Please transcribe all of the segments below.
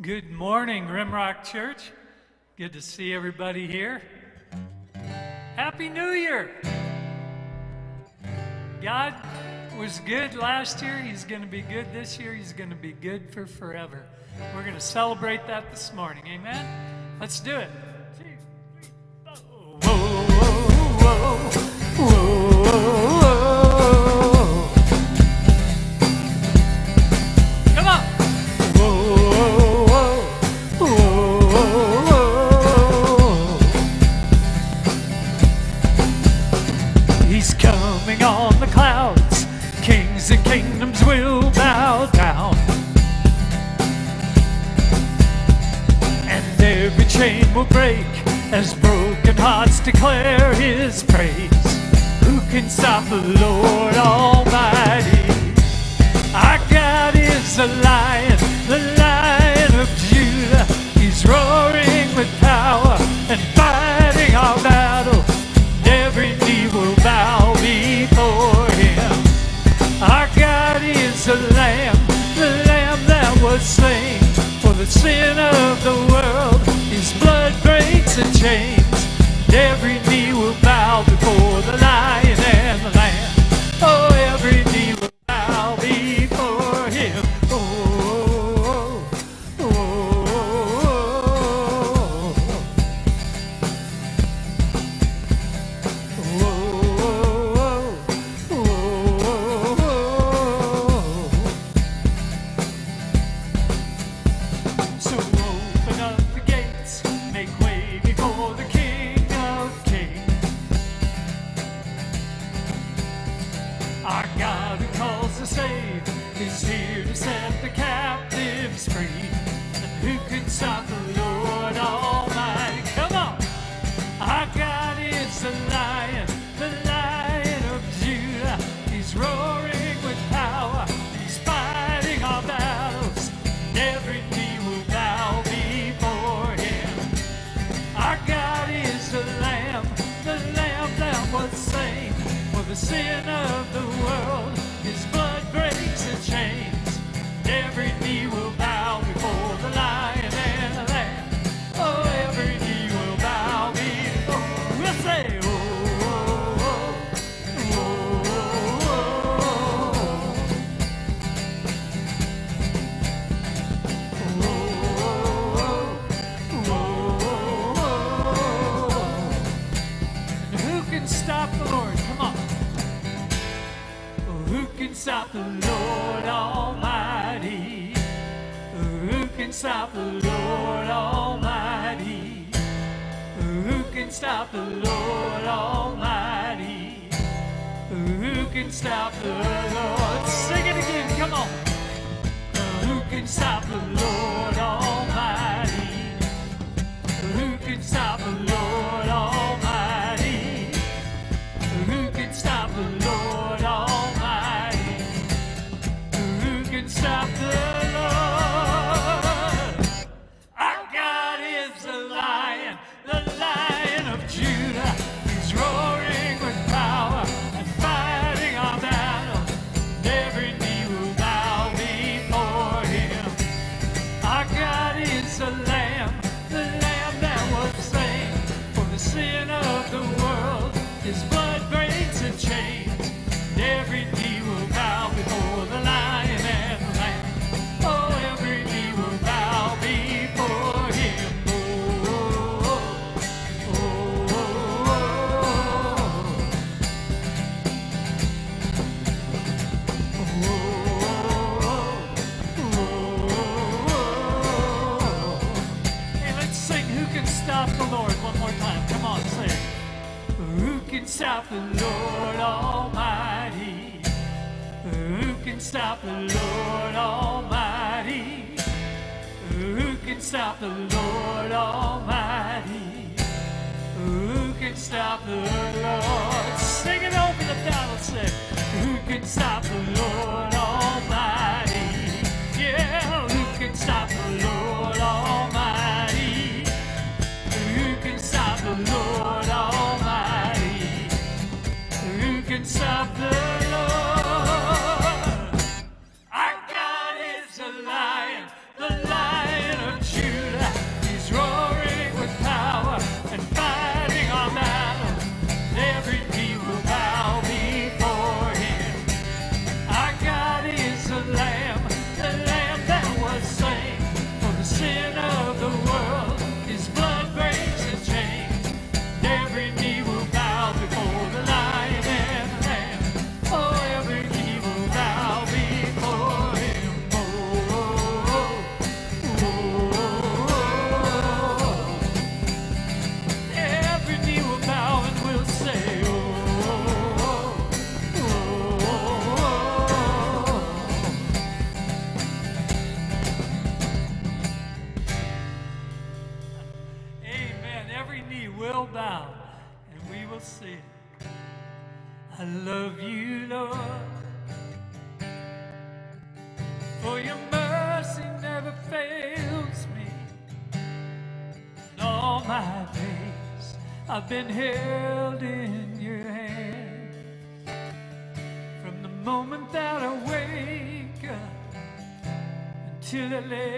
Good morning, Rimrock Church. Good to see everybody here. Happy New Year! God was good last year. He's going to be good this year. He's going to be good for forever. We're going to celebrate that this morning. Amen? Let's do it. Hearts declare his praise. Who can stop the Lord Almighty? Our God is a lion, the lion of Judah. He's roaring with power and fighting our battle. Every knee will bow before him. Our God is a lamb, the lamb that was slain for the sin of the world. His blood breaks the chains. Stop the Lord Almighty? Who can stop the Lord Almighty? Who can stop the Lord Almighty? Who can stop the Lord? Sing it again, come on. Who can stop the Lord stop the Lord Almighty? Who can stop the Lord Almighty? Who can stop the Lord Almighty? Who can stop the Lord? Sing it over the battle, say. Who can stop the Lord Almighty? Yeah, who can stop the Lord Almighty? Who can stop the Lord until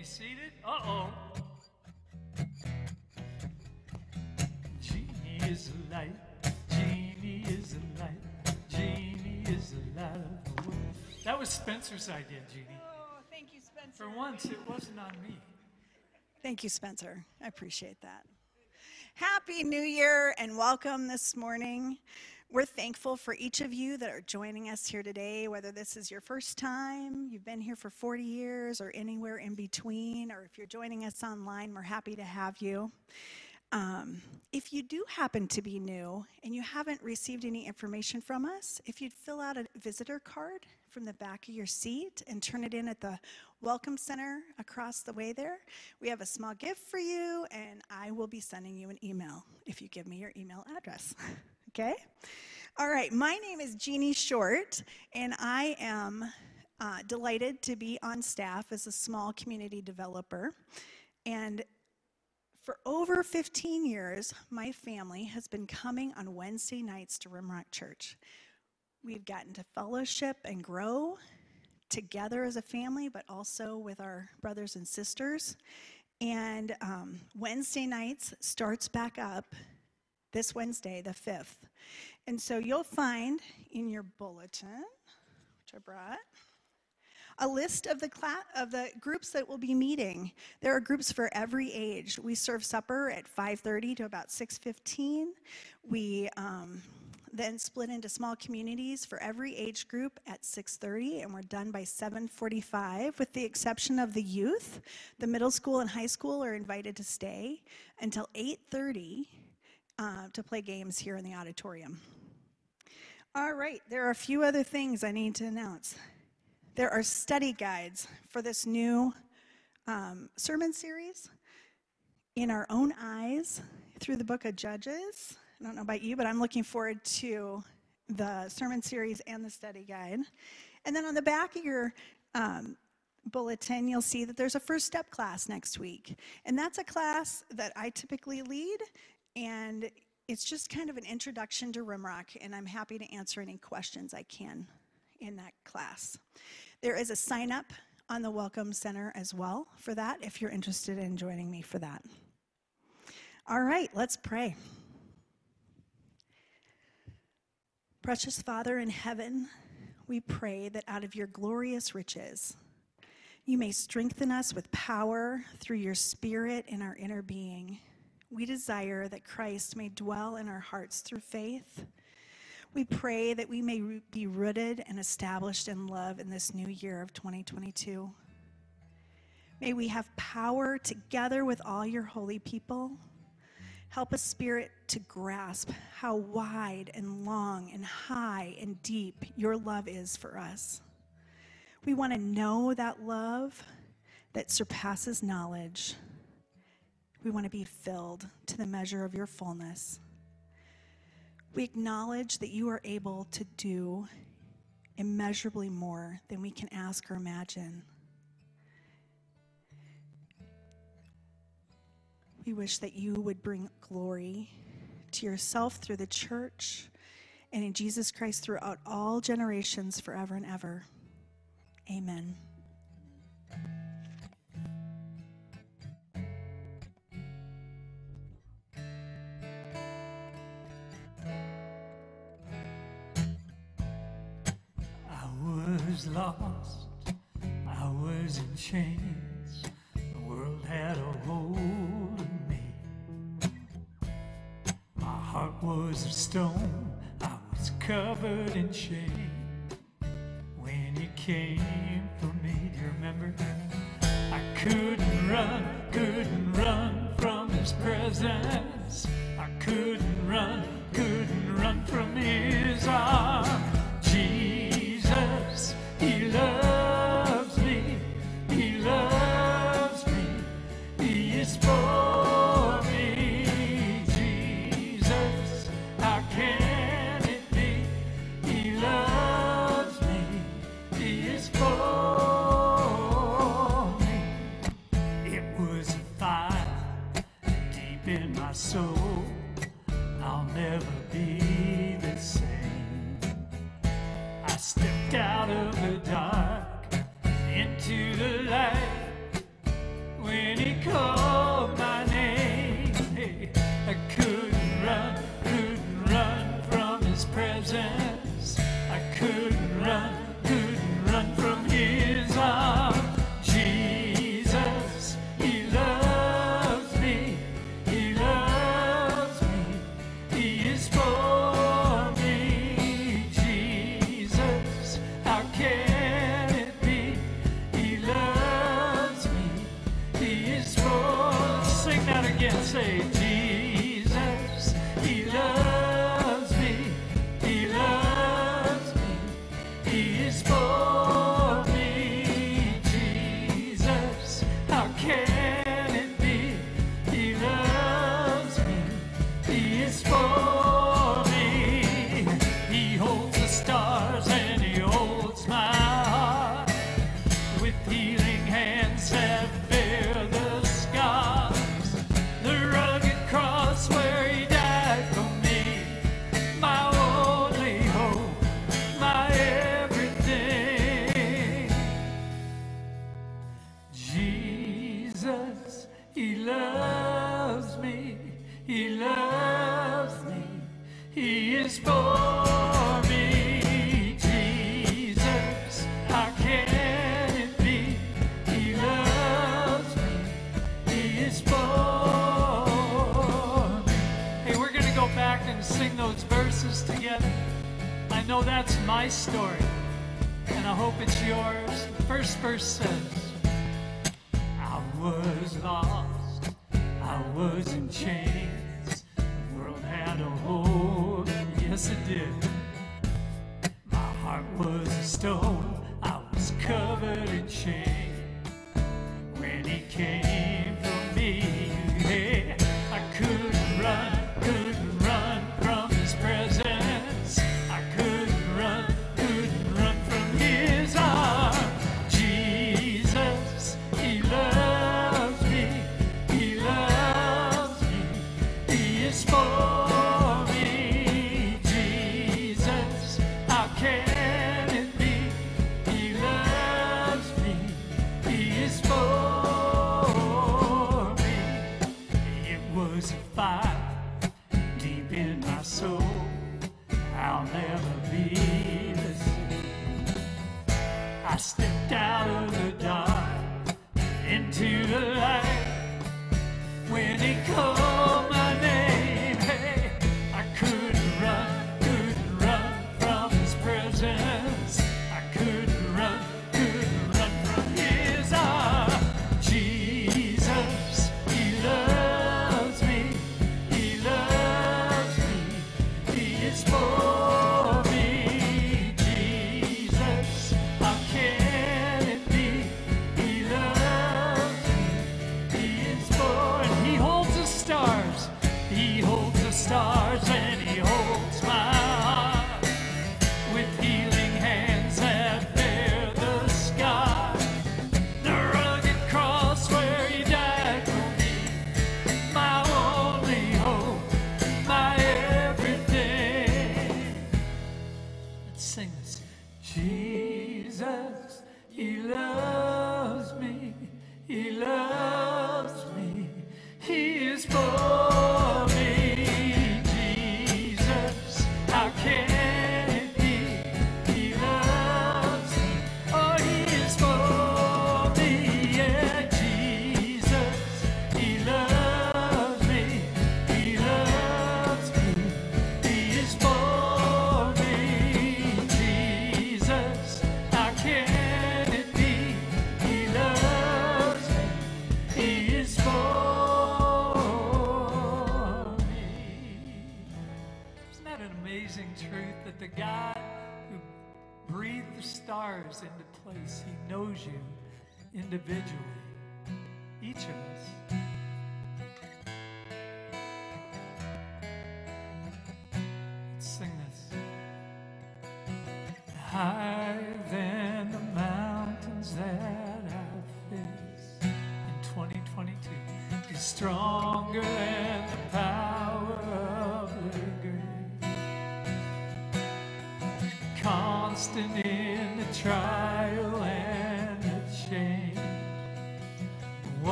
be seated. Uh oh. Jeannie is a light. Jeannie is a light. Jeannie is the light of the world. That was Spencer's idea, Jeannie. Oh, thank you, Spencer. For once, it wasn't on me. Thank you, Spencer. I appreciate that. Happy New Year and welcome this morning. We're thankful for each of you that are joining us here today, whether this is your first time, you've been here for 40 years, or anywhere in between, or if you're joining us online, we're happy to have you. Um, if you do happen to be new and you haven't received any information from us, if you'd fill out a visitor card from the back of your seat and turn it in at the Welcome Center across the way there, we have a small gift for you, and I will be sending you an email if you give me your email address. okay? All right, my name is Jeannie Short, and I am uh, delighted to be on staff as a small community developer. And for over 15 years, my family has been coming on Wednesday nights to Rimrock Church. We've gotten to fellowship and grow together as a family, but also with our brothers and sisters. And um, Wednesday nights starts back up this Wednesday, the 5th. And so you'll find in your bulletin, which I brought, a list of the class of the groups that will be meeting. There are groups for every age. We serve supper at 5:30 to about 6:15. We um, then split into small communities for every age group at 6.30 and we're done by 7.45 with the exception of the youth the middle school and high school are invited to stay until 8.30 uh, to play games here in the auditorium all right there are a few other things i need to announce there are study guides for this new um, sermon series in our own eyes through the book of judges I don't know about you, but I'm looking forward to the sermon series and the study guide. And then on the back of your um, bulletin, you'll see that there's a first step class next week. And that's a class that I typically lead, and it's just kind of an introduction to Rimrock, and I'm happy to answer any questions I can in that class. There is a sign up on the Welcome Center as well for that if you're interested in joining me for that. All right, let's pray. Precious Father in heaven, we pray that out of your glorious riches, you may strengthen us with power through your Spirit in our inner being. We desire that Christ may dwell in our hearts through faith. We pray that we may be rooted and established in love in this new year of 2022. May we have power together with all your holy people Help us, Spirit, to grasp how wide and long and high and deep your love is for us. We want to know that love that surpasses knowledge. We want to be filled to the measure of your fullness. We acknowledge that you are able to do immeasurably more than we can ask or imagine. We wish that you would bring glory to yourself through the church and in Jesus Christ throughout all generations, forever and ever. Amen. Was lost, I was in chains, the world had a hold of me. My heart was of stone, I was covered in shame. When you came He loves me. He loves me. He is for me. Jesus, how can it be? He loves me. He is for me. Hey, we're going to go back and sing those verses together. I know that's my story, and I hope it's yours. The first verse says, I was lost was in chains. The world had a hold, yes it did.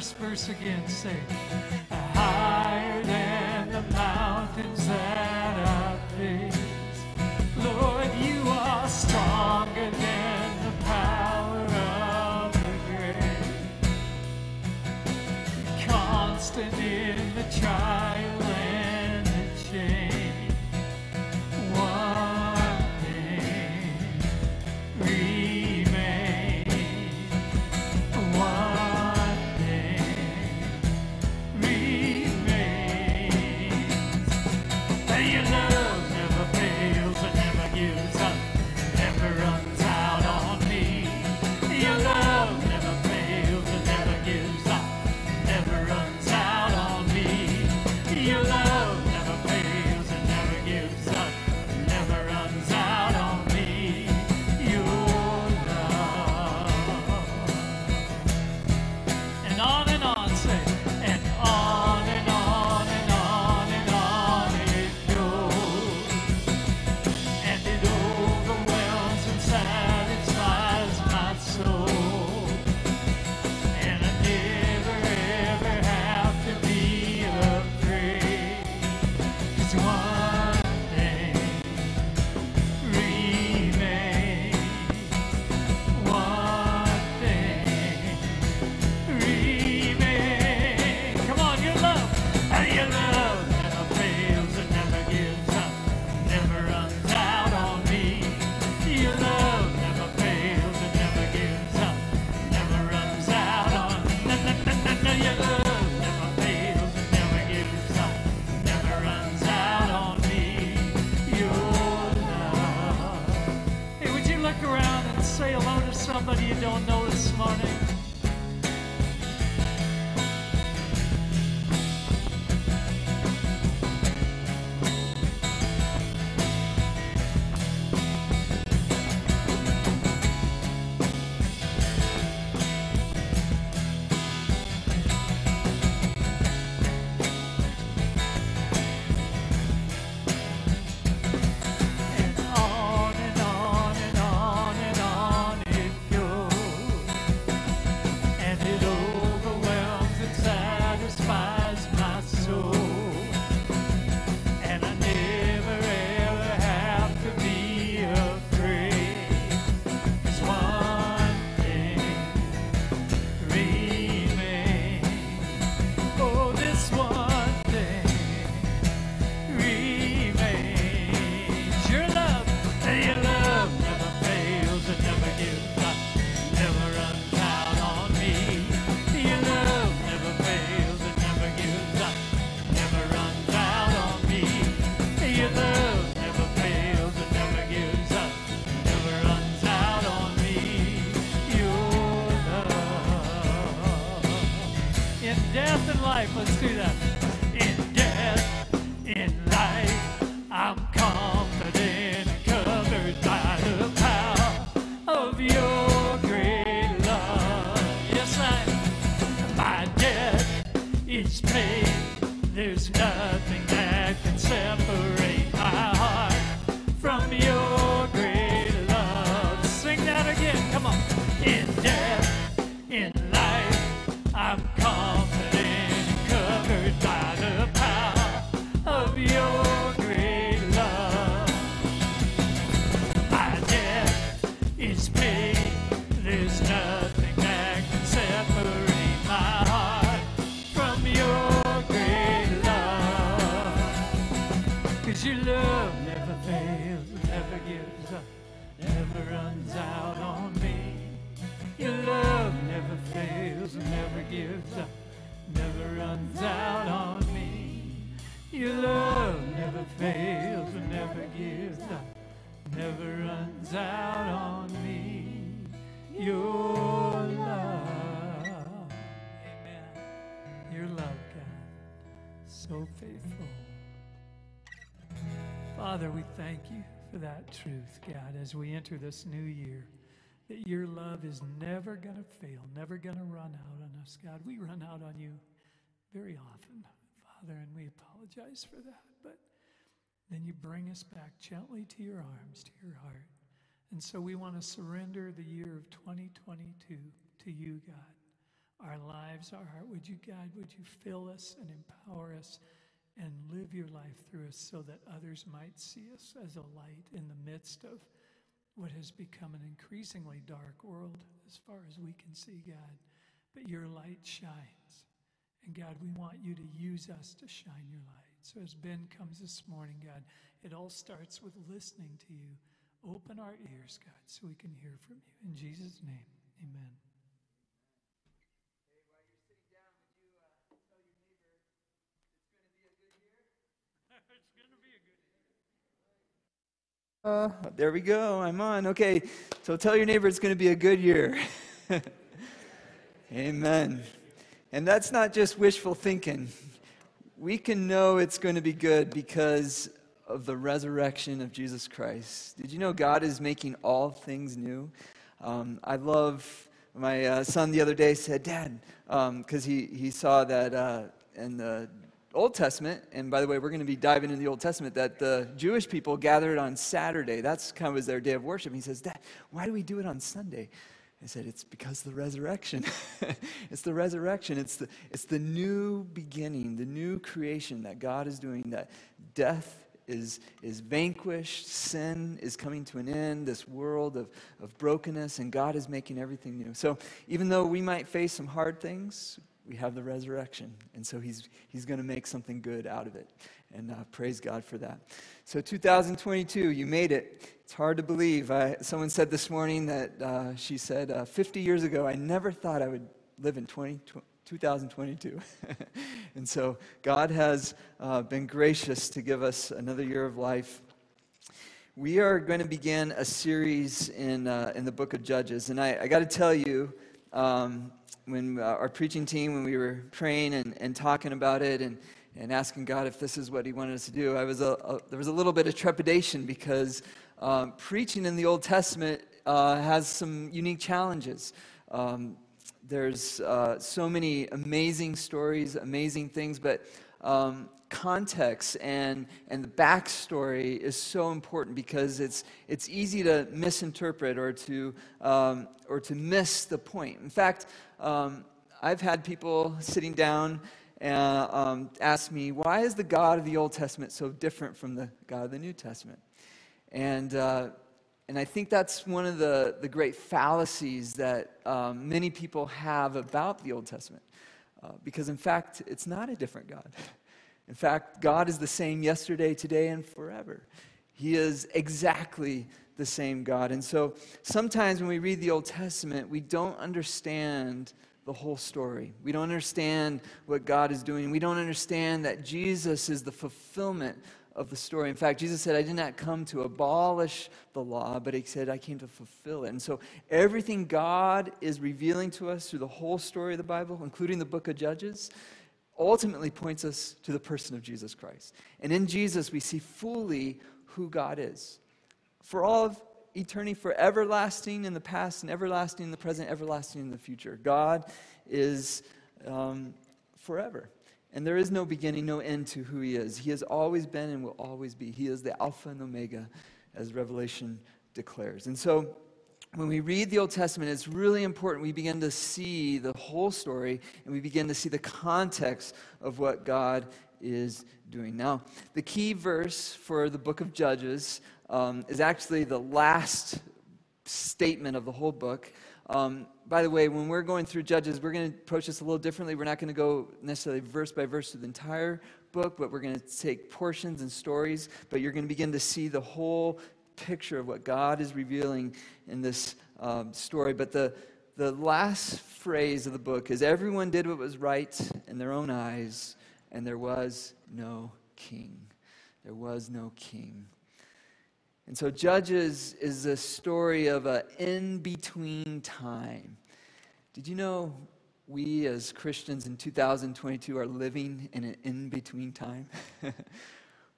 first verse again. Say, higher than the mountains that I face. Lord, you are stronger than the power of the grave. Constant in the trial and the change. So faithful. Father, we thank you for that truth, God, as we enter this new year, that your love is never going to fail, never going to run out on us, God. We run out on you very often, Father, and we apologize for that. But then you bring us back gently to your arms, to your heart. And so we want to surrender the year of 2022 to you, God. Our lives, our heart, would you, God, would you fill us and empower us and live your life through us so that others might see us as a light in the midst of what has become an increasingly dark world as far as we can see, God. But your light shines. And God, we want you to use us to shine your light. So as Ben comes this morning, God, it all starts with listening to you. Open our ears, God, so we can hear from you. In Jesus' name, amen. Uh, there we go. I'm on. Okay. So tell your neighbor it's going to be a good year. Amen. And that's not just wishful thinking. We can know it's going to be good because of the resurrection of Jesus Christ. Did you know God is making all things new? Um, I love my uh, son the other day said, Dad, because he, he saw that uh, in the Old Testament, and by the way, we're going to be diving into the Old Testament, that the Jewish people gathered on Saturday. That's kind of was their day of worship. he says, Dad, why do we do it on Sunday? I said, It's because the resurrection. it's the resurrection. It's the, it's the new beginning, the new creation that God is doing, that death is, is vanquished, sin is coming to an end, this world of, of brokenness, and God is making everything new. So even though we might face some hard things, we have the resurrection. And so he's, he's going to make something good out of it. And uh, praise God for that. So 2022, you made it. It's hard to believe. I, someone said this morning that uh, she said, uh, 50 years ago, I never thought I would live in 20, 2022. and so God has uh, been gracious to give us another year of life. We are going to begin a series in, uh, in the book of Judges. And I, I got to tell you, um, when uh, our preaching team, when we were praying and, and talking about it and, and asking God if this is what He wanted us to do, I was a, a there was a little bit of trepidation because um, preaching in the Old Testament uh, has some unique challenges. Um, there's uh, so many amazing stories, amazing things, but um, context and, and the backstory is so important because it's, it's easy to misinterpret or to, um, or to miss the point. In fact, um, I've had people sitting down and um, ask me, why is the God of the Old Testament so different from the God of the New Testament? And, uh, and I think that's one of the, the great fallacies that um, many people have about the Old Testament. Uh, because, in fact, it's not a different God. In fact, God is the same yesterday, today, and forever. He is exactly the same God. And so sometimes when we read the Old Testament, we don't understand the whole story. We don't understand what God is doing. We don't understand that Jesus is the fulfillment of the story. In fact, Jesus said, I did not come to abolish the law, but he said, I came to fulfill it. And so everything God is revealing to us through the whole story of the Bible, including the book of Judges, ultimately points us to the person of Jesus Christ. And in Jesus, we see fully who God is. For all of eternity, for everlasting in the past and everlasting in the present, everlasting in the future. God is um, forever. And there is no beginning, no end to who He is. He has always been and will always be. He is the Alpha and Omega, as Revelation declares. And so, when we read the Old Testament, it's really important we begin to see the whole story and we begin to see the context of what God is doing. Now, the key verse for the book of Judges um, is actually the last statement of the whole book. Um, by the way, when we're going through Judges, we're going to approach this a little differently. We're not going to go necessarily verse by verse through the entire book, but we're going to take portions and stories. But you're going to begin to see the whole picture of what God is revealing in this um, story. But the, the last phrase of the book is everyone did what was right in their own eyes, and there was no king. There was no king. And so, Judges is a story of an in between time. Did you know we as Christians in 2022 are living in an in between time?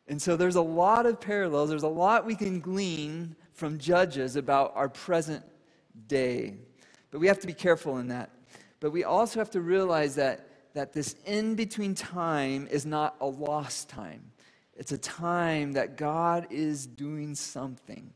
And so there's a lot of parallels. There's a lot we can glean from Judges about our present day. But we have to be careful in that. But we also have to realize that, that this in between time is not a lost time. It's a time that God is doing something.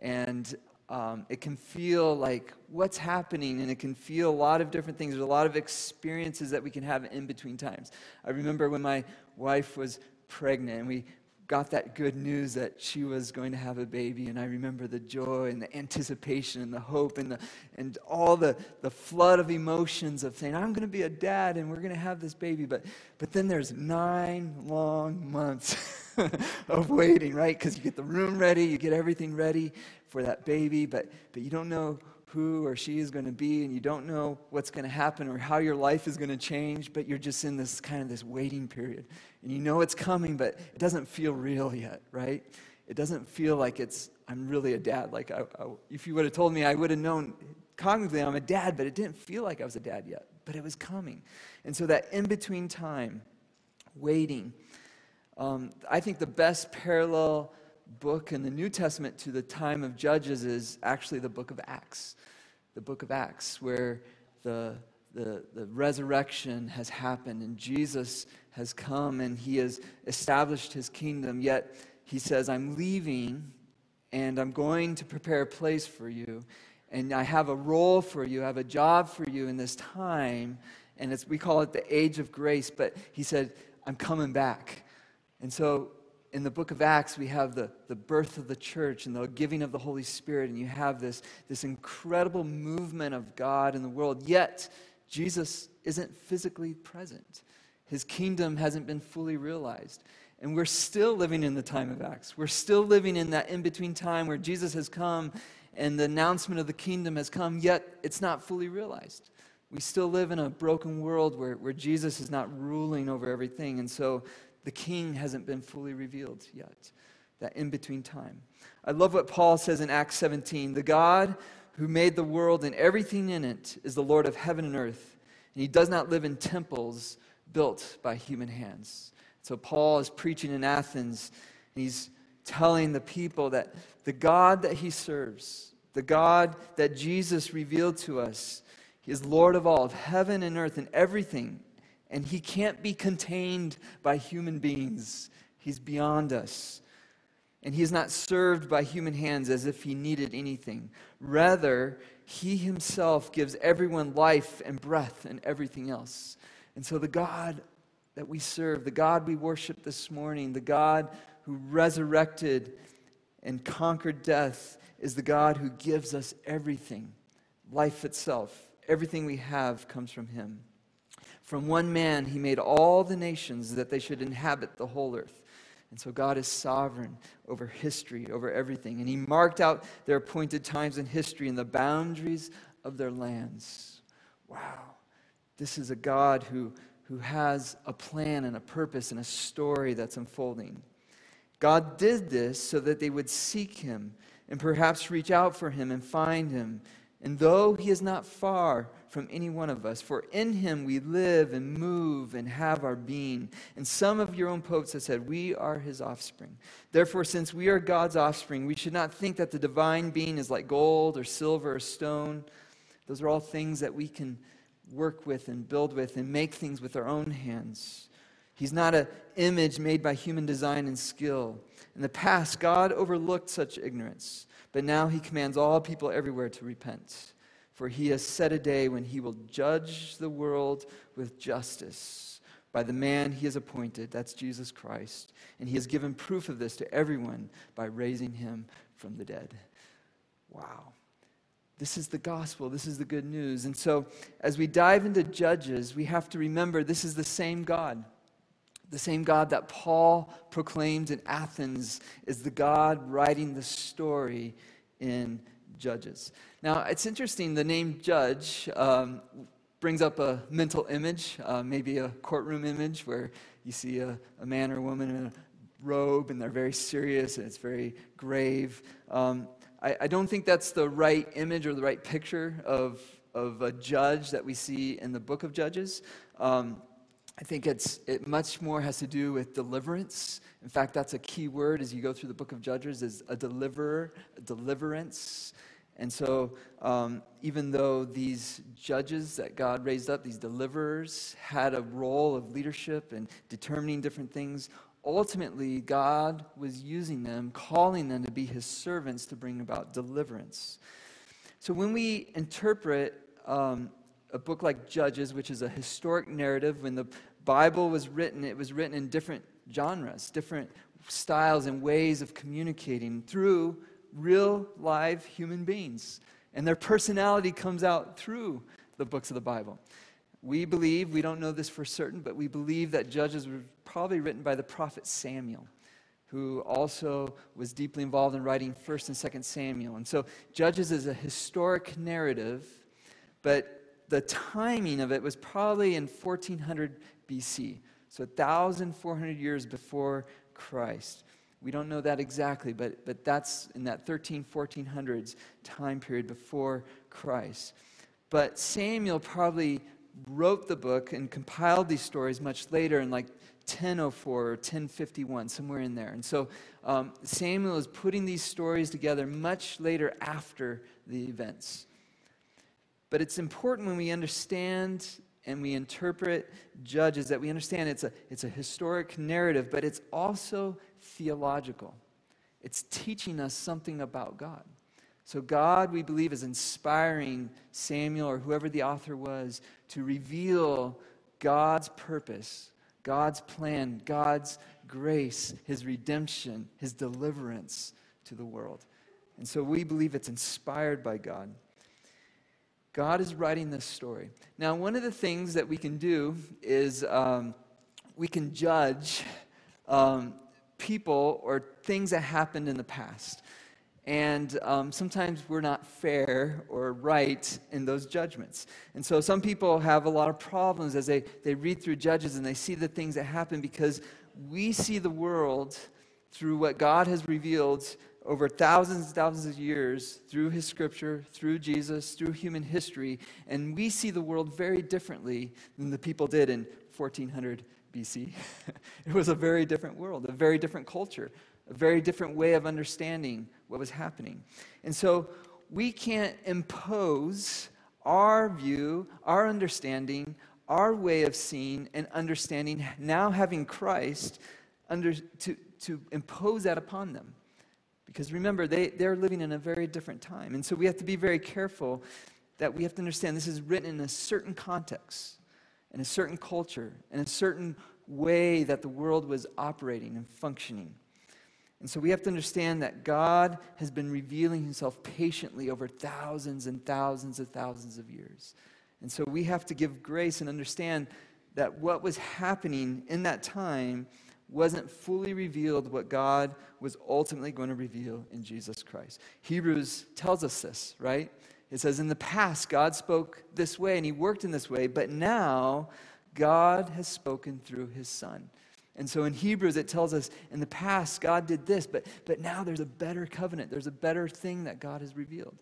And um, it can feel like what's happening, and it can feel a lot of different things. There's a lot of experiences that we can have in between times. I remember when my wife was pregnant, and we, got that good news that she was going to have a baby. And I remember the joy and the anticipation and the hope and, the, and all the, the flood of emotions of saying, I'm going to be a dad and we're going to have this baby. But, but then there's nine long months of waiting, right? Because you get the room ready, you get everything ready for that baby, but, but you don't know who or she is going to be and you don't know what's going to happen or how your life is going to change but you're just in this kind of this waiting period. And you know it's coming but it doesn't feel real yet right? It doesn't feel like it's i'm really a dad. Like I, I, if you would have told me i would have known cognitively i'm a dad but it didn't feel like i was a dad yet but it was coming. And so that in between time waiting um, i think the best parallel book in the New Testament to the time of Judges is actually the book of Acts. The book of Acts, where the, the, the resurrection has happened and Jesus has come and he has established his kingdom. Yet he says, I'm leaving and I'm going to prepare a place for you. And I have a role for you, I have a job for you in this time. And it's, we call it the age of grace. But he said, I'm coming back. And so in the book of Acts, we have the, the birth of the church and the giving of the Holy Spirit, and you have this, this incredible movement of God in the world. Yet, Jesus isn't physically present. His kingdom hasn't been fully realized. And we're still living in the time of Acts. We're still living in that in between time where Jesus has come and the announcement of the kingdom has come, yet it's not fully realized. We still live in a broken world where, where Jesus is not ruling over everything. And so the king hasn't been fully revealed yet. that in between time. I love what Paul says in Acts 17 The God who made the world and everything in it is the Lord of heaven and earth, and he does not live in temples built by human hands. So Paul is preaching in Athens, and he's telling the people that the God that he serves, the God that Jesus revealed to us, he is Lord of all, of heaven and earth and everything, and he can't be contained by human beings. He's beyond us. And he is not served by human hands as if he needed anything. Rather, he himself gives everyone life and breath and everything else. And so, the God that we serve, the God we worship this morning, the God who resurrected and conquered death, is the God who gives us everything life itself. Everything we have comes from him. From one man, he made all the nations that they should inhabit the whole earth. And so God is sovereign over history, over everything. And He marked out their appointed times in history and the boundaries of their lands. Wow. This is a God who, who has a plan and a purpose and a story that's unfolding. God did this so that they would seek Him and perhaps reach out for Him and find Him. And though He is not far, from any one of us, for in him we live and move and have our being. And some of your own poets have said, We are his offspring. Therefore, since we are God's offspring, we should not think that the divine being is like gold or silver or stone. Those are all things that we can work with and build with and make things with our own hands. He's not an image made by human design and skill. In the past, God overlooked such ignorance, but now he commands all people everywhere to repent for he has set a day when he will judge the world with justice by the man he has appointed, that's Jesus Christ. And he has given proof of this to everyone by raising him from the dead. Wow. This is the gospel. This is the good news. And so, as we dive into Judges, we have to remember this is the same God. The same God that Paul proclaimed in Athens is the God writing the story in Judges. Now, it's interesting, the name judge um, brings up a mental image, uh, maybe a courtroom image where you see a, a, man or woman in a robe and they're very serious and it's very grave. Um, I, I, don't think that's the right image or the right picture of, of a judge that we see in the book of Judges. Um, I think it's, it much more has to do with deliverance. In fact, that's a key word as you go through the book of Judges is a deliverer, a deliverance. And so, um, even though these judges that God raised up, these deliverers, had a role of leadership and determining different things, ultimately, God was using them, calling them to be his servants to bring about deliverance. So, when we interpret um, a book like Judges, which is a historic narrative, when the Bible was written, it was written in different genres, different styles and ways of communicating through real, live human beings. And their personality comes out through the books of the Bible. We believe, we don't know this for certain, but we believe that Judges were probably written by the prophet Samuel, who also was deeply involved in writing 1st and 2nd Samuel. And so Judges is a historic narrative, but the timing of it was probably in 1400 BC, so 1,400 years before Christ. We don't know that exactly, but, but that's in that 13, 1400s time period before Christ. But Samuel probably wrote the book and compiled these stories much later in like 1004 or 1051, somewhere in there. And so um, Samuel is putting these stories together much later after the events. But it's important when we understand and we interpret Judges that we understand it's a, it's a historic narrative, but it's also theological. It's teaching us something about God. So, God, we believe, is inspiring Samuel or whoever the author was to reveal God's purpose, God's plan, God's grace, His redemption, His deliverance to the world. And so we believe it's inspired by God. God is writing this story. Now, one of the things that we can do is um, we can judge um, people or things that happened in the past. And um, sometimes we're not fair or right in those judgments. And so some people have a lot of problems as they, they read through Judges and they see the things that happen because we see the world through what God has revealed over thousands and thousands of years through his scripture, through Jesus, through human history, and we see the world very differently than the people did in 1400 BC. it was a very different world, a very different culture, a very different way of understanding what was happening. And so we can't impose our view, our understanding, our way of seeing and understanding, now having Christ, under, to, to impose that upon them. Because remember, they, they're living in a very different time. And so we have to be very careful that we have to understand this is written in a certain context, in a certain culture, in a certain way that the world was operating and functioning. And so we have to understand that God has been revealing himself patiently over thousands and thousands and thousands of years. And so we have to give grace and understand that what was happening in that time wasn't fully revealed what God was ultimately going to reveal in Jesus Christ. Hebrews tells us this, right? It says, In the past, God spoke this way and he worked in this way, but now God has spoken through his Son. And so in Hebrews, it tells us in the past, God did this, but, but now there's a better covenant. There's a better thing that God has revealed.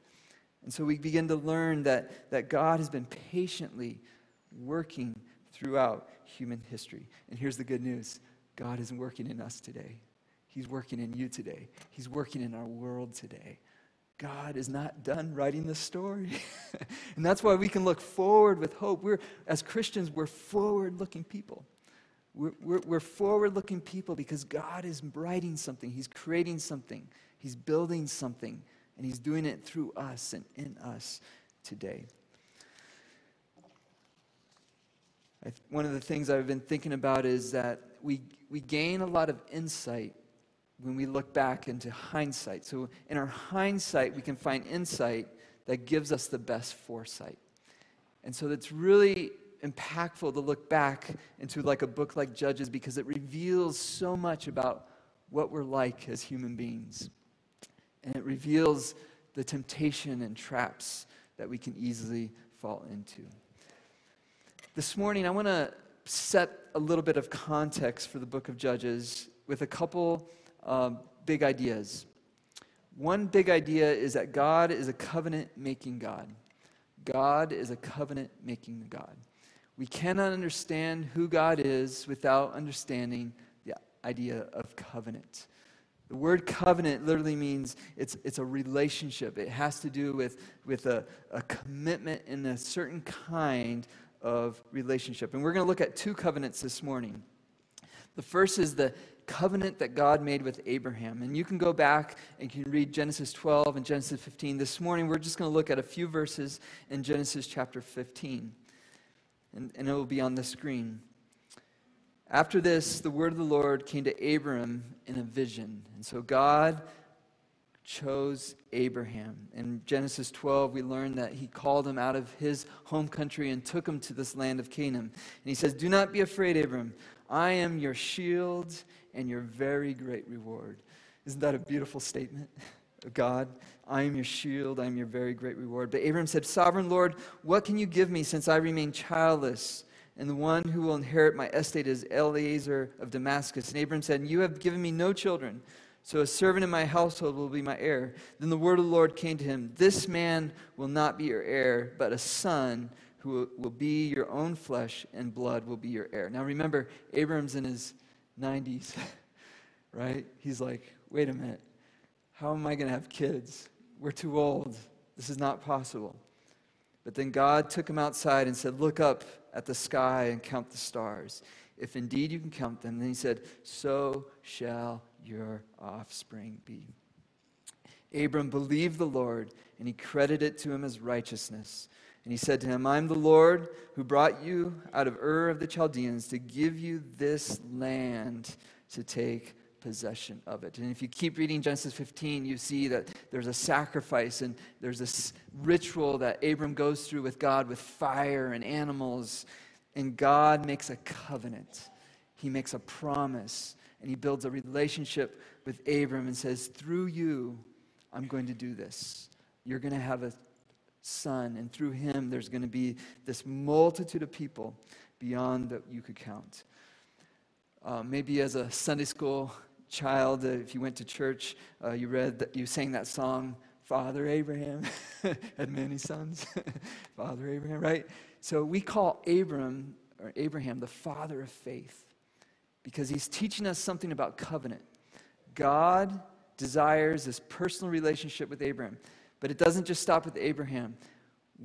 And so we begin to learn that, that God has been patiently working throughout human history. And here's the good news God is working in us today. He's working in you today. He's working in our world today. God is not done writing the story. and that's why we can look forward with hope. We're, as Christians, we're forward looking people. We're, we're, we're forward looking people because God is writing something, He's creating something, He's building something, and He's doing it through us and in us today. one of the things I've been thinking about is that we, we gain a lot of insight when we look back into hindsight. So, in our hindsight, we can find insight that gives us the best foresight. And so, it's really impactful to look back into like a book like Judges because it reveals so much about what we're like as human beings. And it reveals the temptation and traps that we can easily fall into. This morning, I want to set a little bit of context for the book of Judges with a couple um, big ideas. One big idea is that God is a covenant making God. God is a covenant making God. We cannot understand who God is without understanding the idea of covenant. The word covenant literally means it's, it's a relationship. It has to do with, with a, a commitment in a certain kind of relationship. And we're going to look at two covenants this morning. The first is the covenant that God made with Abraham. And you can go back and you can read Genesis 12 and Genesis 15. This morning, we're just going to look at a few verses in Genesis chapter 15. And, and it will be on the screen. After this, the word of the Lord came to Abram in a vision. And so God chose Abraham. In Genesis 12, we learn that he called him out of his home country and took him to this land of Canaan. And he says, Do not be afraid, Abram. I am your shield and your very great reward. Isn't that a beautiful statement of God? I am your shield, I am your very great reward. But Abram said, Sovereign Lord, what can you give me since I remain childless? And the one who will inherit my estate is Eliezer of Damascus. And Abram said, You have given me no children so a servant in my household will be my heir. Then the word of the Lord came to him This man will not be your heir, but a son who will be your own flesh and blood will be your heir. Now remember, Abram's in his 90s, right? He's like, wait a minute. How am I going to have kids? We're too old. This is not possible. But then God took him outside and said, Look up at the sky and count the stars. If indeed you can count them. Then he said, So shall your offspring be. Abram believed the Lord, and he credited it to him as righteousness. And he said to him, I'm the Lord who brought you out of Ur of the Chaldeans to give you this land to take possession of it. And if you keep reading Genesis 15, you see that there's a sacrifice and there's this ritual that Abram goes through with God with fire and animals. And God makes a covenant, He makes a promise and he builds a relationship with Abram and says, Through you, I'm going to do this. You're going to have a son, and through him, there's going to be this multitude of people beyond that you could count. Uh, maybe as a Sunday school child, uh, if you went to church, uh, you read that you sang that song, Father Abraham had many sons. Father Abraham, right? So we call Abram or Abraham the father of faith because he's teaching us something about covenant. God desires this personal relationship with Abraham, but it doesn't just stop with Abraham.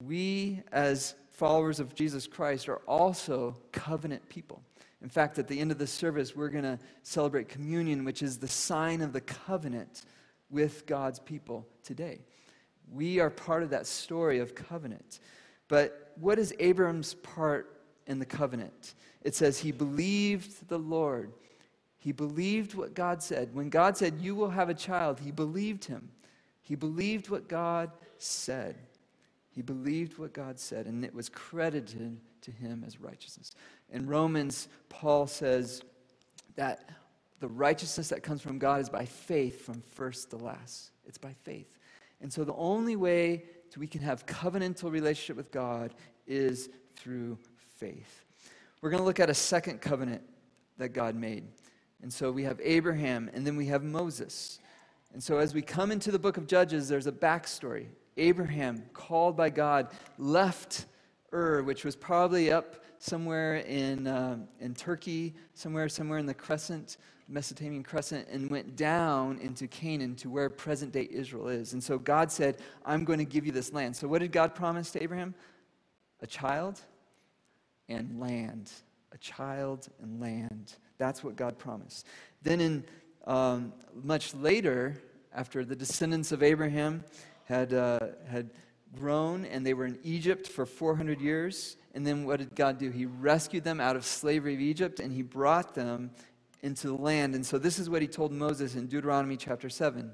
We, as followers of Jesus Christ, are also covenant people. In fact, at the end of the service, we're going to celebrate communion, which is the sign of the covenant with God's people today. We are part of that story of covenant. But what is Abram's part in the covenant? It says he believed the Lord. He believed what God said. When God said, You will have a child, he believed him. He believed what God said. He believed what God said, and it was credited to him as righteousness. In Romans, Paul says that the righteousness that comes from God is by faith from first to last. It's by faith. And so the only way we can have covenantal relationship with God is through faith. We're going to look at a second covenant that God made. And so we have Abraham, and then we have Moses. And so as we come into the book of Judges, there's a backstory. Abraham, called by God, left Ur, which was probably up somewhere in, uh, in Turkey, somewhere, somewhere in the crescent, Mesopotamian crescent, and went down into Canaan to where present day Israel is. And so God said, I'm going to give you this land. So what did God promise to Abraham? A child and land. A child and land. That's what God promised. Then, in um, much later, after the descendants of Abraham had, uh, had grown and they were in Egypt for 400 years. And then what did God do? He rescued them out of slavery of Egypt and he brought them into the land. And so this is what he told Moses in Deuteronomy chapter 7.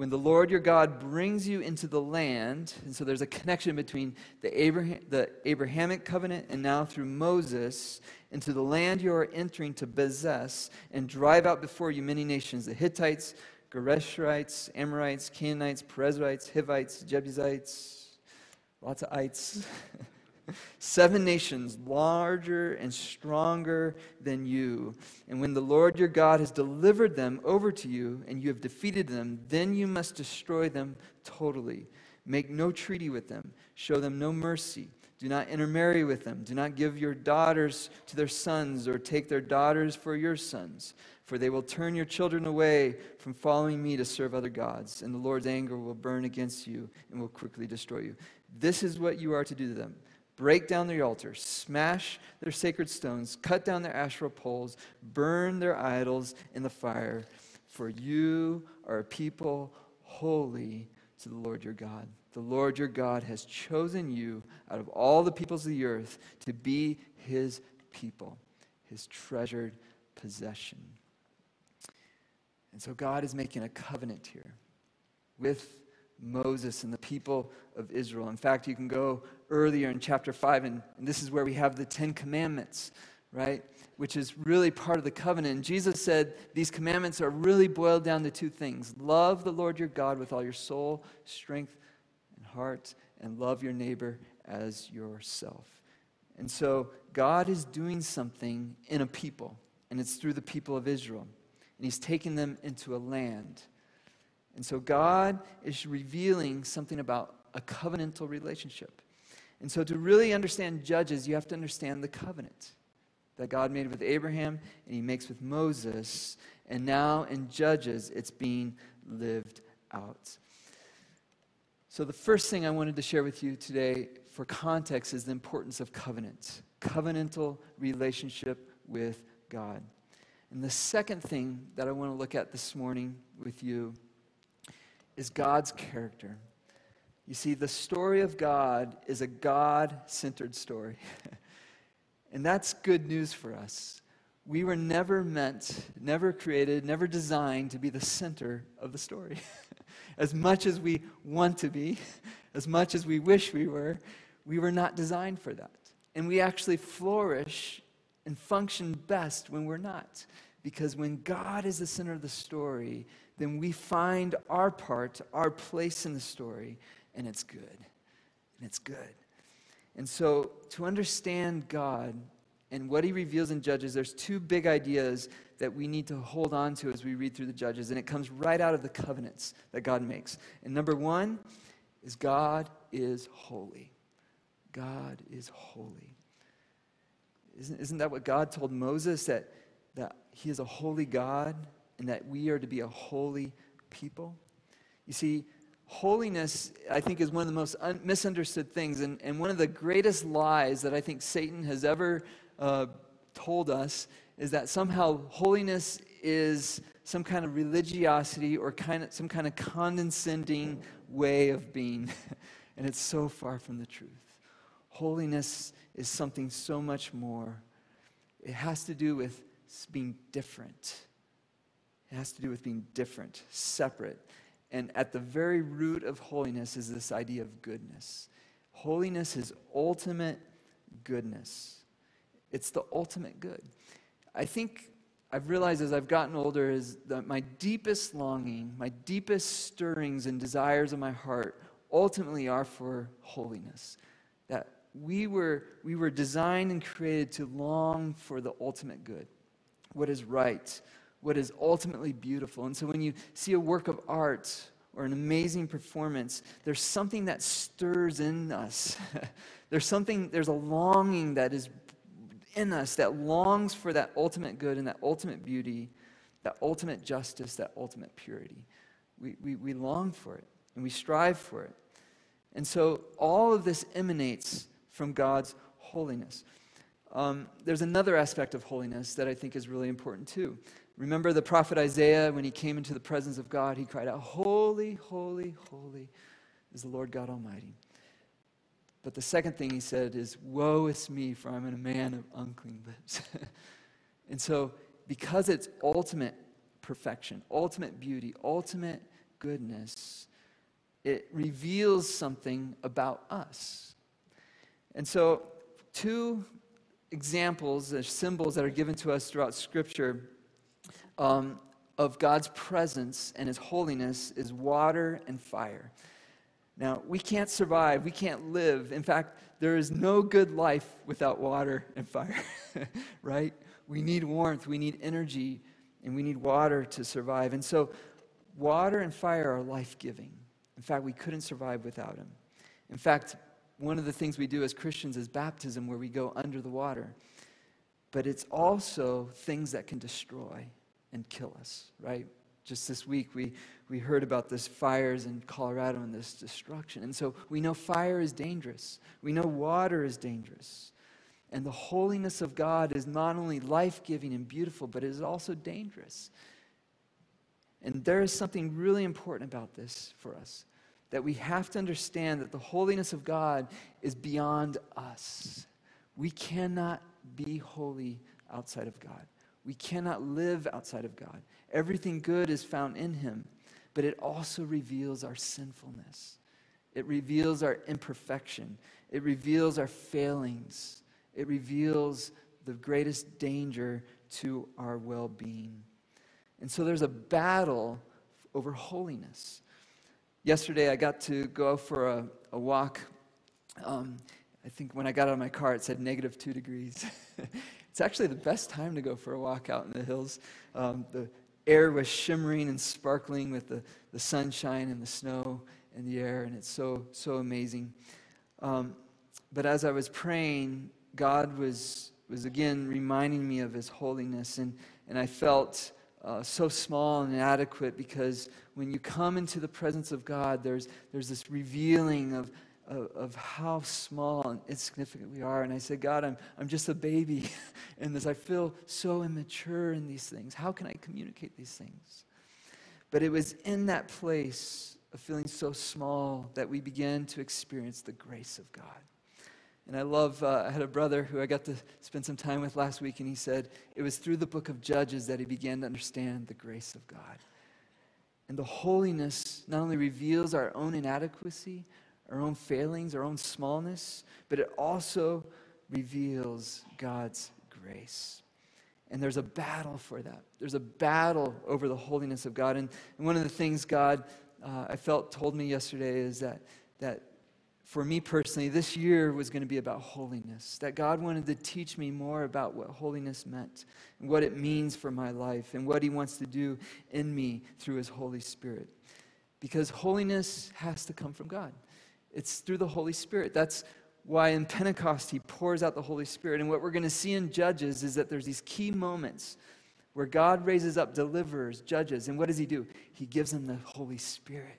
When the Lord your God brings you into the land, and so there's a connection between the, Abraham, the Abrahamic covenant and now through Moses, into the land you are entering to possess and drive out before you many nations the Hittites, Girgashites, Amorites, Canaanites, Perizzites, Hivites, Jebusites, lots of ites. Seven nations larger and stronger than you. And when the Lord your God has delivered them over to you and you have defeated them, then you must destroy them totally. Make no treaty with them, show them no mercy. Do not intermarry with them. Do not give your daughters to their sons or take their daughters for your sons for they will turn your children away from following me to serve other gods, and the Lord's anger will burn against you and will quickly destroy you. This is what you are to do to them break down their altars, smash their sacred stones, cut down their Asherah poles, burn their idols in the fire. For you are a people holy to the Lord your God. The Lord your God has chosen you out of all the peoples of the earth to be his people, his treasured possession. And so God is making a covenant here with Moses and the people of Israel. In fact, you can go earlier in chapter 5, and, and, this is where we have the Ten Commandments, right? Which is really part of the covenant. And Jesus said these commandments are really boiled down to two things love the Lord your God with all your soul, strength, and heart, and love your neighbor as yourself. And so God is doing something in a people, and it's through the people of Israel and he's taking them into a land. And so God is revealing something about a covenantal relationship. And so to really understand Judges, you have to understand the covenant that God made with Abraham and he makes with Moses. And now in Judges, it's being lived out. So, the first thing I wanted to share with you today for context is the importance of covenant, covenantal relationship with God. And the second thing that I want to look at this morning with you is God's character. You see, the story of God is a God centered story. and that's good news for us. We were never meant, never created, never designed to be the center of the story. as much as we want to be, as much as we wish we were, we were not designed for that. And we actually flourish and function best when we're not. Because when God is the center of the story, then we find our part, our place in the story, and it's good. And it's good. And so to understand God and what he reveals in Judges, there's two big ideas that we need to hold on to as we read through the Judges. And it comes right out of the covenants that God makes. And number one is God is holy. God is holy. Isn't, isn't that what God told Moses? That, that he is a holy God and that we are to be a holy people? You see, holiness, I think, is one of the most un- misunderstood things. And, and one of the greatest lies that I think Satan has ever uh, told us is that somehow holiness is some kind of religiosity or kind of, some kind of condescending way of being. and it's so far from the truth. Holiness is something so much more. It has to do with being different. It has to do with being different, separate. And at the very root of holiness is this idea of goodness. Holiness is ultimate goodness. It's the ultimate good. I think I've realized as I've gotten older is that my deepest longing, my deepest stirrings and desires of my heart ultimately are for holiness. That we were, we were designed and created to long for the ultimate good, what is right, what is ultimately beautiful. And so when you see a work of art or an amazing performance, there's something that stirs in us. there's something, there's a longing that is in us that longs for that ultimate good and that ultimate beauty, that ultimate justice, that ultimate purity. We, we, we long for it and we strive for it. And so all of this emanates from God's holiness. Um, there's another aspect of holiness that I think is really important too. Remember the prophet Isaiah, when he came into the presence of God, he cried out, Holy, holy, holy is the Lord God Almighty. But the second thing he said is, Woe is me, for I'm a man of unclean lips. and so, because it's ultimate perfection, ultimate beauty, ultimate goodness, it reveals something about us. And so, two examples, or symbols that are given to us throughout Scripture um, of God's presence and His holiness is water and fire. Now, we can't survive, we can't live. In fact, there is no good life without water and fire, right? We need warmth, we need energy, and we need water to survive. And so, water and fire are life giving. In fact, we couldn't survive without them. In fact, one of the things we do as Christians is baptism, where we go under the water. But it's also things that can destroy and kill us, right? Just this week, we, we heard about this fires in Colorado and this destruction. And so we know fire is dangerous. We know water is dangerous. And the holiness of God is not only life giving and beautiful, but it is also dangerous. And there is something really important about this for us that we have to understand that the holiness of God is beyond us. We cannot be holy outside of God. We cannot live outside of God. Everything good is found in Him, but it also reveals our sinfulness. It reveals our imperfection. It reveals our failings. It reveals the greatest danger to our well being. And so there's a battle over holiness. Yesterday, I got to go for a, a walk. Um, I think when I got out of my car, it said negative two degrees. it's actually the best time to go for a walk out in the hills. Um, the air was shimmering and sparkling with the, the sunshine and the snow and the air, and it's so, so amazing. Um, but as I was praying, God was, was again reminding me of His holiness, and, and I felt uh, so small and inadequate because when you come into the presence of God, there's, there's this revealing of, of, of, how small and insignificant we are. And I said, God, I'm, I'm just a baby in this. I feel so immature in these things. How can I communicate these things? But it was in that place of feeling so small that we began to experience the grace of God. And I love, uh, I had a brother who I got to spend some time with last week, and he said it was through the book of Judges that he began to understand the grace of God. And the holiness not only reveals our own inadequacy, our own failings, our own smallness, but it also reveals God's grace. And there's a battle for that. There's a battle over the holiness of God. And, and one of the things God, uh, I felt, told me yesterday is that, that for me personally, this year was going to be about holiness. That God wanted to teach me more about what holiness meant and what it means for my life and what He wants to do in me through His Holy Spirit. Because holiness has to come from God, it's through the Holy Spirit. That's why in Pentecost He pours out the Holy Spirit. And what we're going to see in Judges is that there's these key moments where God raises up deliverers, judges. And what does He do? He gives them the Holy Spirit.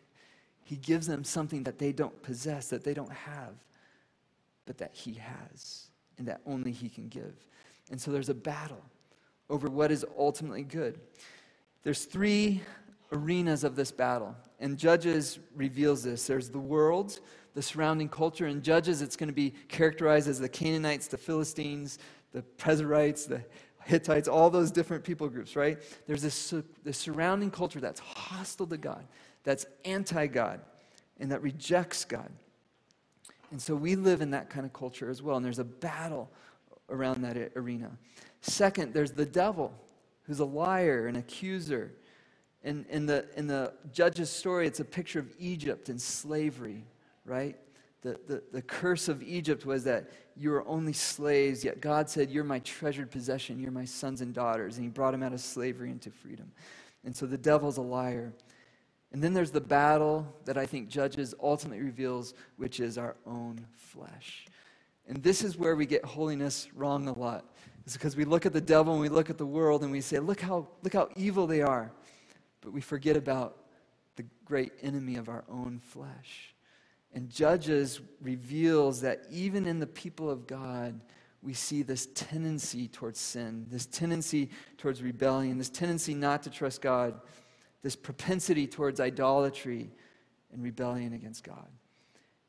He gives them something that they don't possess, that they don't have, but that He has, and that only He can give. And so there's a battle over what is ultimately good. There's three arenas of this battle, and Judges reveals this. There's the world, the surrounding culture. In Judges, it's going to be characterized as the Canaanites, the Philistines, the Perizzites, the Hittites, all those different people groups, right? There's this, this surrounding culture that's hostile to God that's anti God and that rejects God. And so we live in that kind of culture as well, and there's a battle around that arena. Second, there's the devil, who's a liar, an accuser. In, in, the, in the judge's story, it's a picture of Egypt and slavery, right? The, the, the curse of Egypt was that you were only slaves, yet God said, You're my treasured possession, you're my sons and daughters. And he brought them out of slavery into freedom. And so the devil's a liar. And then there's the battle that I think Judges ultimately reveals, which is our own flesh. And this is where we get holiness wrong a lot. It's because we look at the devil and we look at the world and we say, look how, look how evil they are. But we forget about the great enemy of our own flesh. And Judges reveals that even in the people of God, we see this tendency towards sin, this tendency towards rebellion, this tendency not to trust God this propensity towards idolatry and rebellion against God.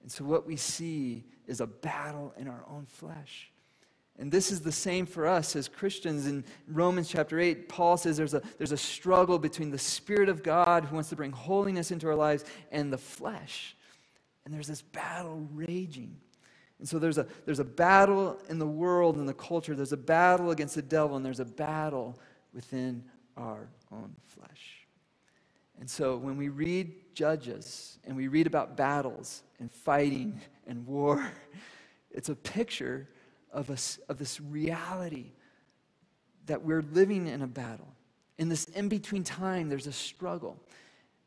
And so, what we see is a battle in our own flesh. And this is the same for us as Christians. In Romans chapter 8, Paul says there's a, there's a struggle between the Spirit of God who wants to bring holiness into our lives and the flesh. And there's this battle raging. And so there's a, there's a battle in the world and the culture. There's a battle against the devil, and there's a battle within our own flesh. And so when we read Judges and we read about battles and fighting and war, it's a picture of, us, of this reality that we're living in a battle. In this in between time, there's a struggle.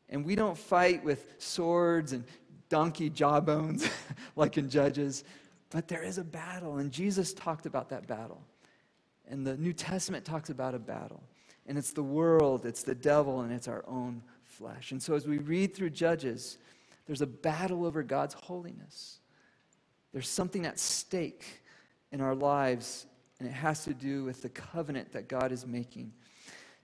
And we don't fight with swords and donkey jawbones like in Judges, but there is a battle. And Jesus talked about that battle. And the New Testament talks about a battle. And it's the world, it's the devil, and it's our own flesh. And so as we read through Judges, there's a battle over God's holiness. There's something at stake in our lives, and it has to do with the covenant that God is making.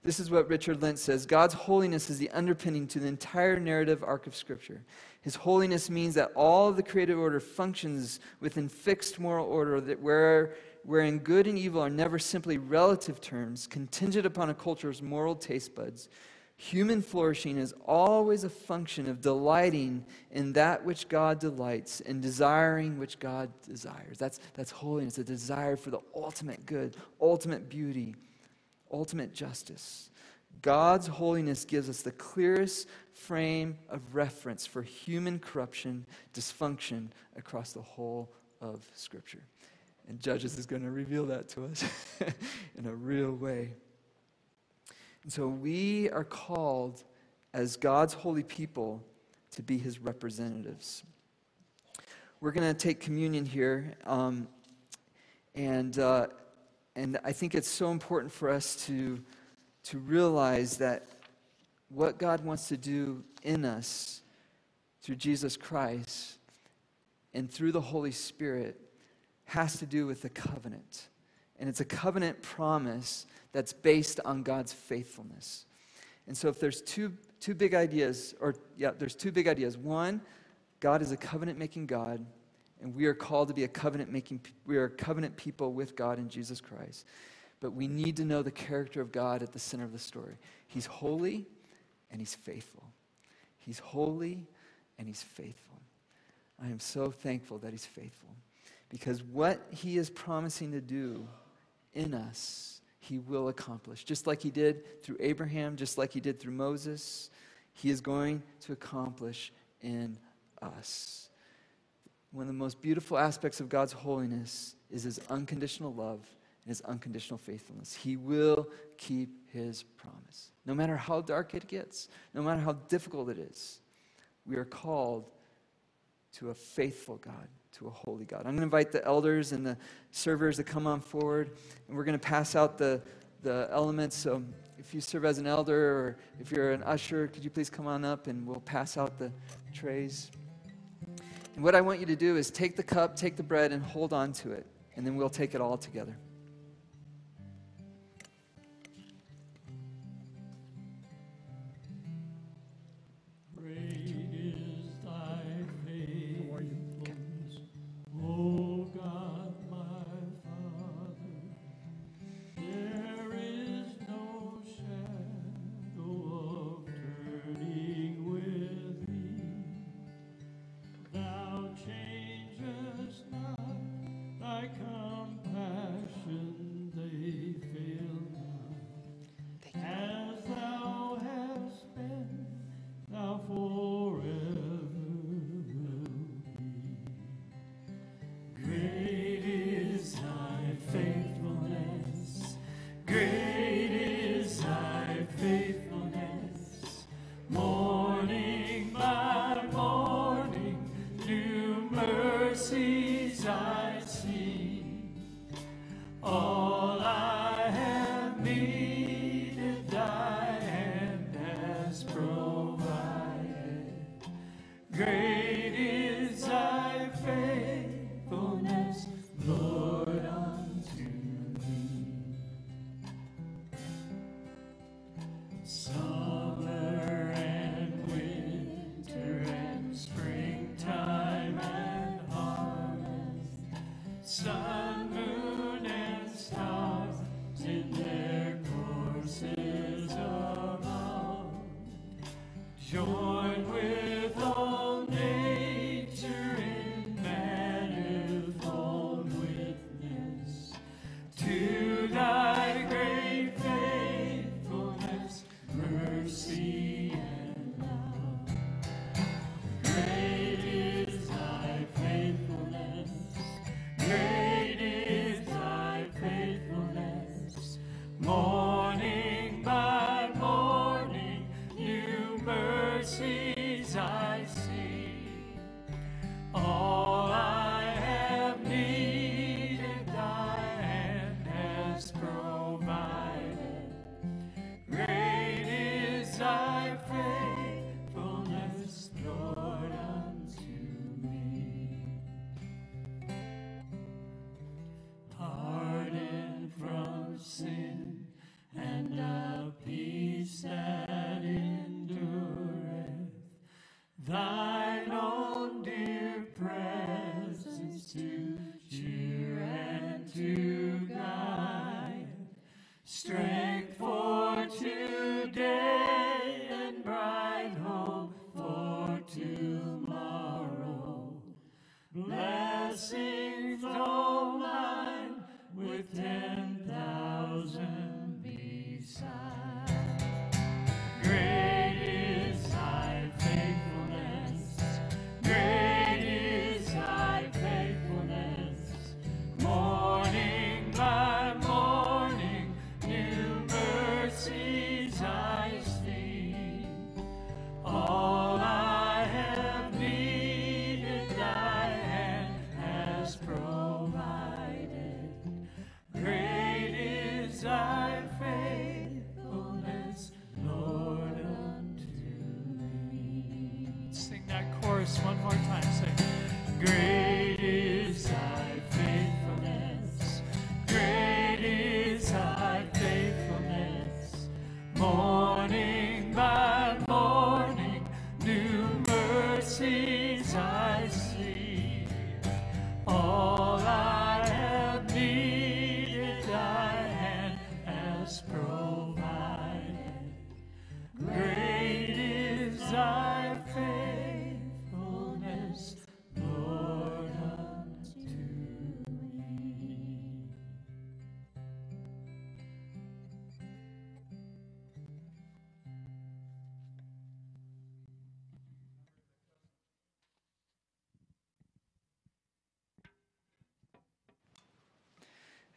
This is what Richard Lentz says God's holiness is the underpinning to the entire narrative arc of Scripture. His holiness means that all of the created order functions within fixed moral order, that where, wherein good and evil are never simply relative terms, contingent upon a culture's moral taste buds. Human flourishing is always a function of delighting in that which God delights and desiring which God desires. That's, that's holiness, a desire for the ultimate good, ultimate beauty, ultimate justice. God's holiness gives us the clearest frame of reference for human corruption, dysfunction across the whole of Scripture. And Judges is going to reveal that to us in a real way. And so we are called as God's holy people to be his representatives. We're going to take communion here. Um, and, uh, and I think it's so important for us to, to realize that what God wants to do in us through Jesus Christ and through the Holy Spirit has to do with the covenant. And it's a covenant promise that's based on God's faithfulness. And so if there's two, two big ideas, or yeah, there's two big ideas. One, God is a covenant making God, and we are called to be a covenant making, we are covenant people with God in Jesus Christ. But we need to know the character of God at the center of the story. He's holy and he's faithful. He's holy and he's faithful. I am so thankful that he's faithful because what he is promising to do in us, he will accomplish. Just like he did through Abraham, just like he did through Moses, he is going to accomplish in us. One of the most beautiful aspects of God's holiness is his unconditional love and his unconditional faithfulness. He will keep his promise. No matter how dark it gets, no matter how difficult it is, we are called to a faithful God, to a holy God. I'm going to invite the elders and the servers to come on forward, and we're going to pass out the, the elements. So if you serve as an elder or if you're an usher, could you please come on up and we'll pass out the trays. And what I want you to do is take the cup, take the bread, and hold on to it. And then we'll take it all together.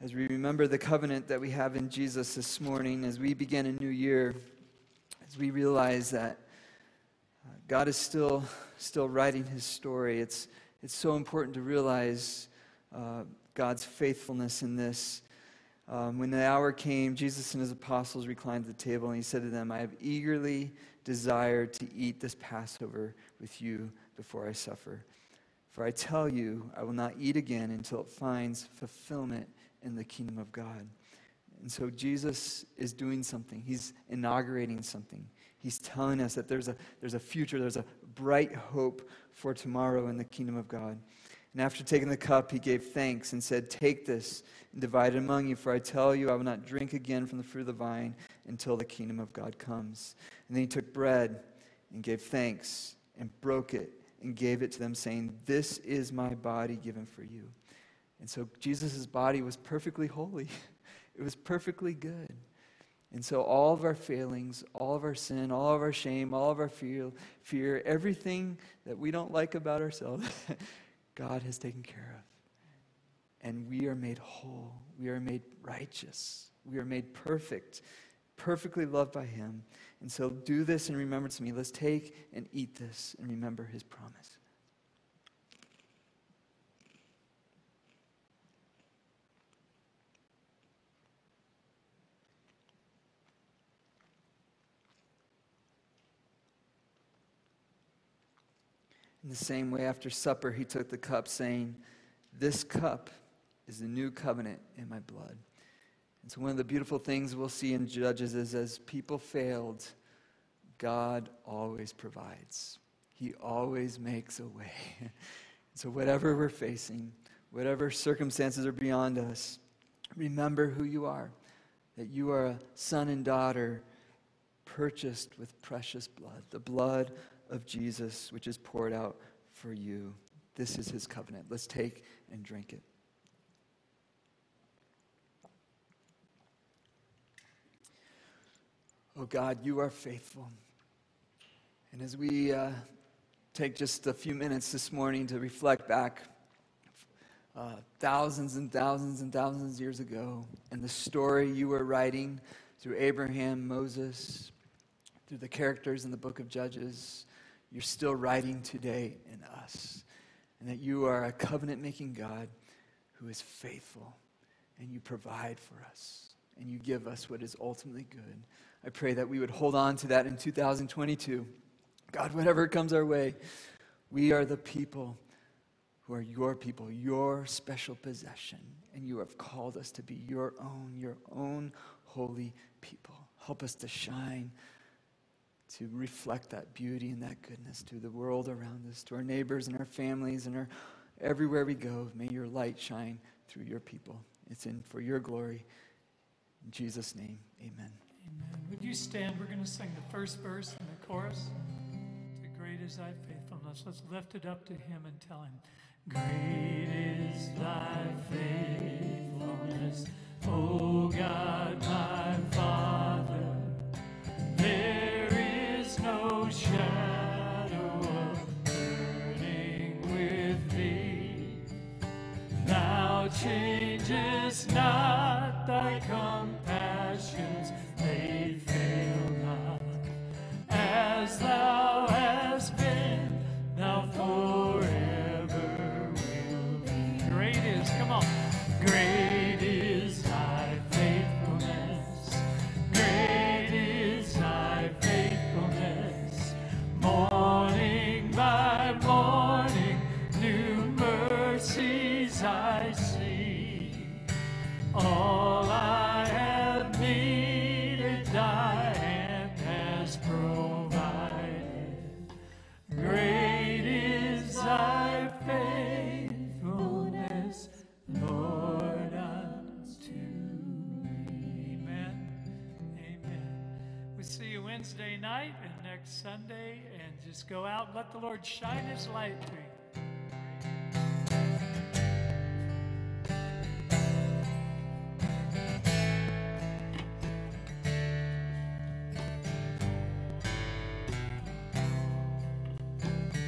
As we remember the covenant that we have in Jesus this morning, as we begin a new year, as we realize that uh, God is still, still writing his story, it's, it's so important to realize uh, God's faithfulness in this. Um, when the hour came, Jesus and his apostles reclined at the table, and he said to them, I have eagerly desired to eat this Passover with you before I suffer. For I tell you, I will not eat again until it finds fulfillment in the kingdom of God. And so Jesus is doing something. He's inaugurating something. He's telling us that there's a, there's a future, there's a bright hope for tomorrow in the kingdom of God. And after taking the cup, he gave thanks and said, Take this and divide it among you, for I tell you, I will not drink again from the fruit of the vine until the kingdom of God comes. And then he took bread and gave thanks and broke it and gave it to them, saying, This is my body given for you. And so Jesus' body was perfectly holy, it was perfectly good. And so all of our failings, all of our sin, all of our shame, all of our fear, fear everything that we don't like about ourselves, God has taken care of. And we are made whole. We are made righteous. We are made perfect, perfectly loved by Him. And so do this in remembrance of me. Let's take and eat this and remember His promise. The same way, after supper, he took the cup, saying, This cup is the new covenant in my blood. And so, one of the beautiful things we'll see in Judges is as people failed, God always provides, He always makes a way. so, whatever we're facing, whatever circumstances are beyond us, remember who you are that you are a son and daughter purchased with precious blood, the blood of Jesus, which is poured out for you. This is his covenant. Let's take and drink it. Oh God, you are faithful. And as we uh, take just a few minutes this morning to reflect back uh, thousands and thousands and thousands of years ago and the story you were writing through Abraham, Moses, through the characters in the book of Judges, you're still writing today in us. And that you are a covenant making God who is faithful and you provide for us and you give us what is ultimately good. I pray that we would hold on to that in 2022. God, whatever comes our way, we are the people who are your people, your special possession, and you have called us to be your own, your own holy people. Help us to shine to reflect that beauty and that goodness to the world around us, to our neighbors and our families and our, everywhere we go. May your light shine through your people. It's in for your glory. In Jesus' name, amen. Amen. Would you stand? We're going to sing the first verse and the chorus. To great is thy faithfulness. Let's lift it up to him and tell him, Great is thy faithfulness, O God, my Father. Changest not thy compassions, go out and let the Lord shine his light to you.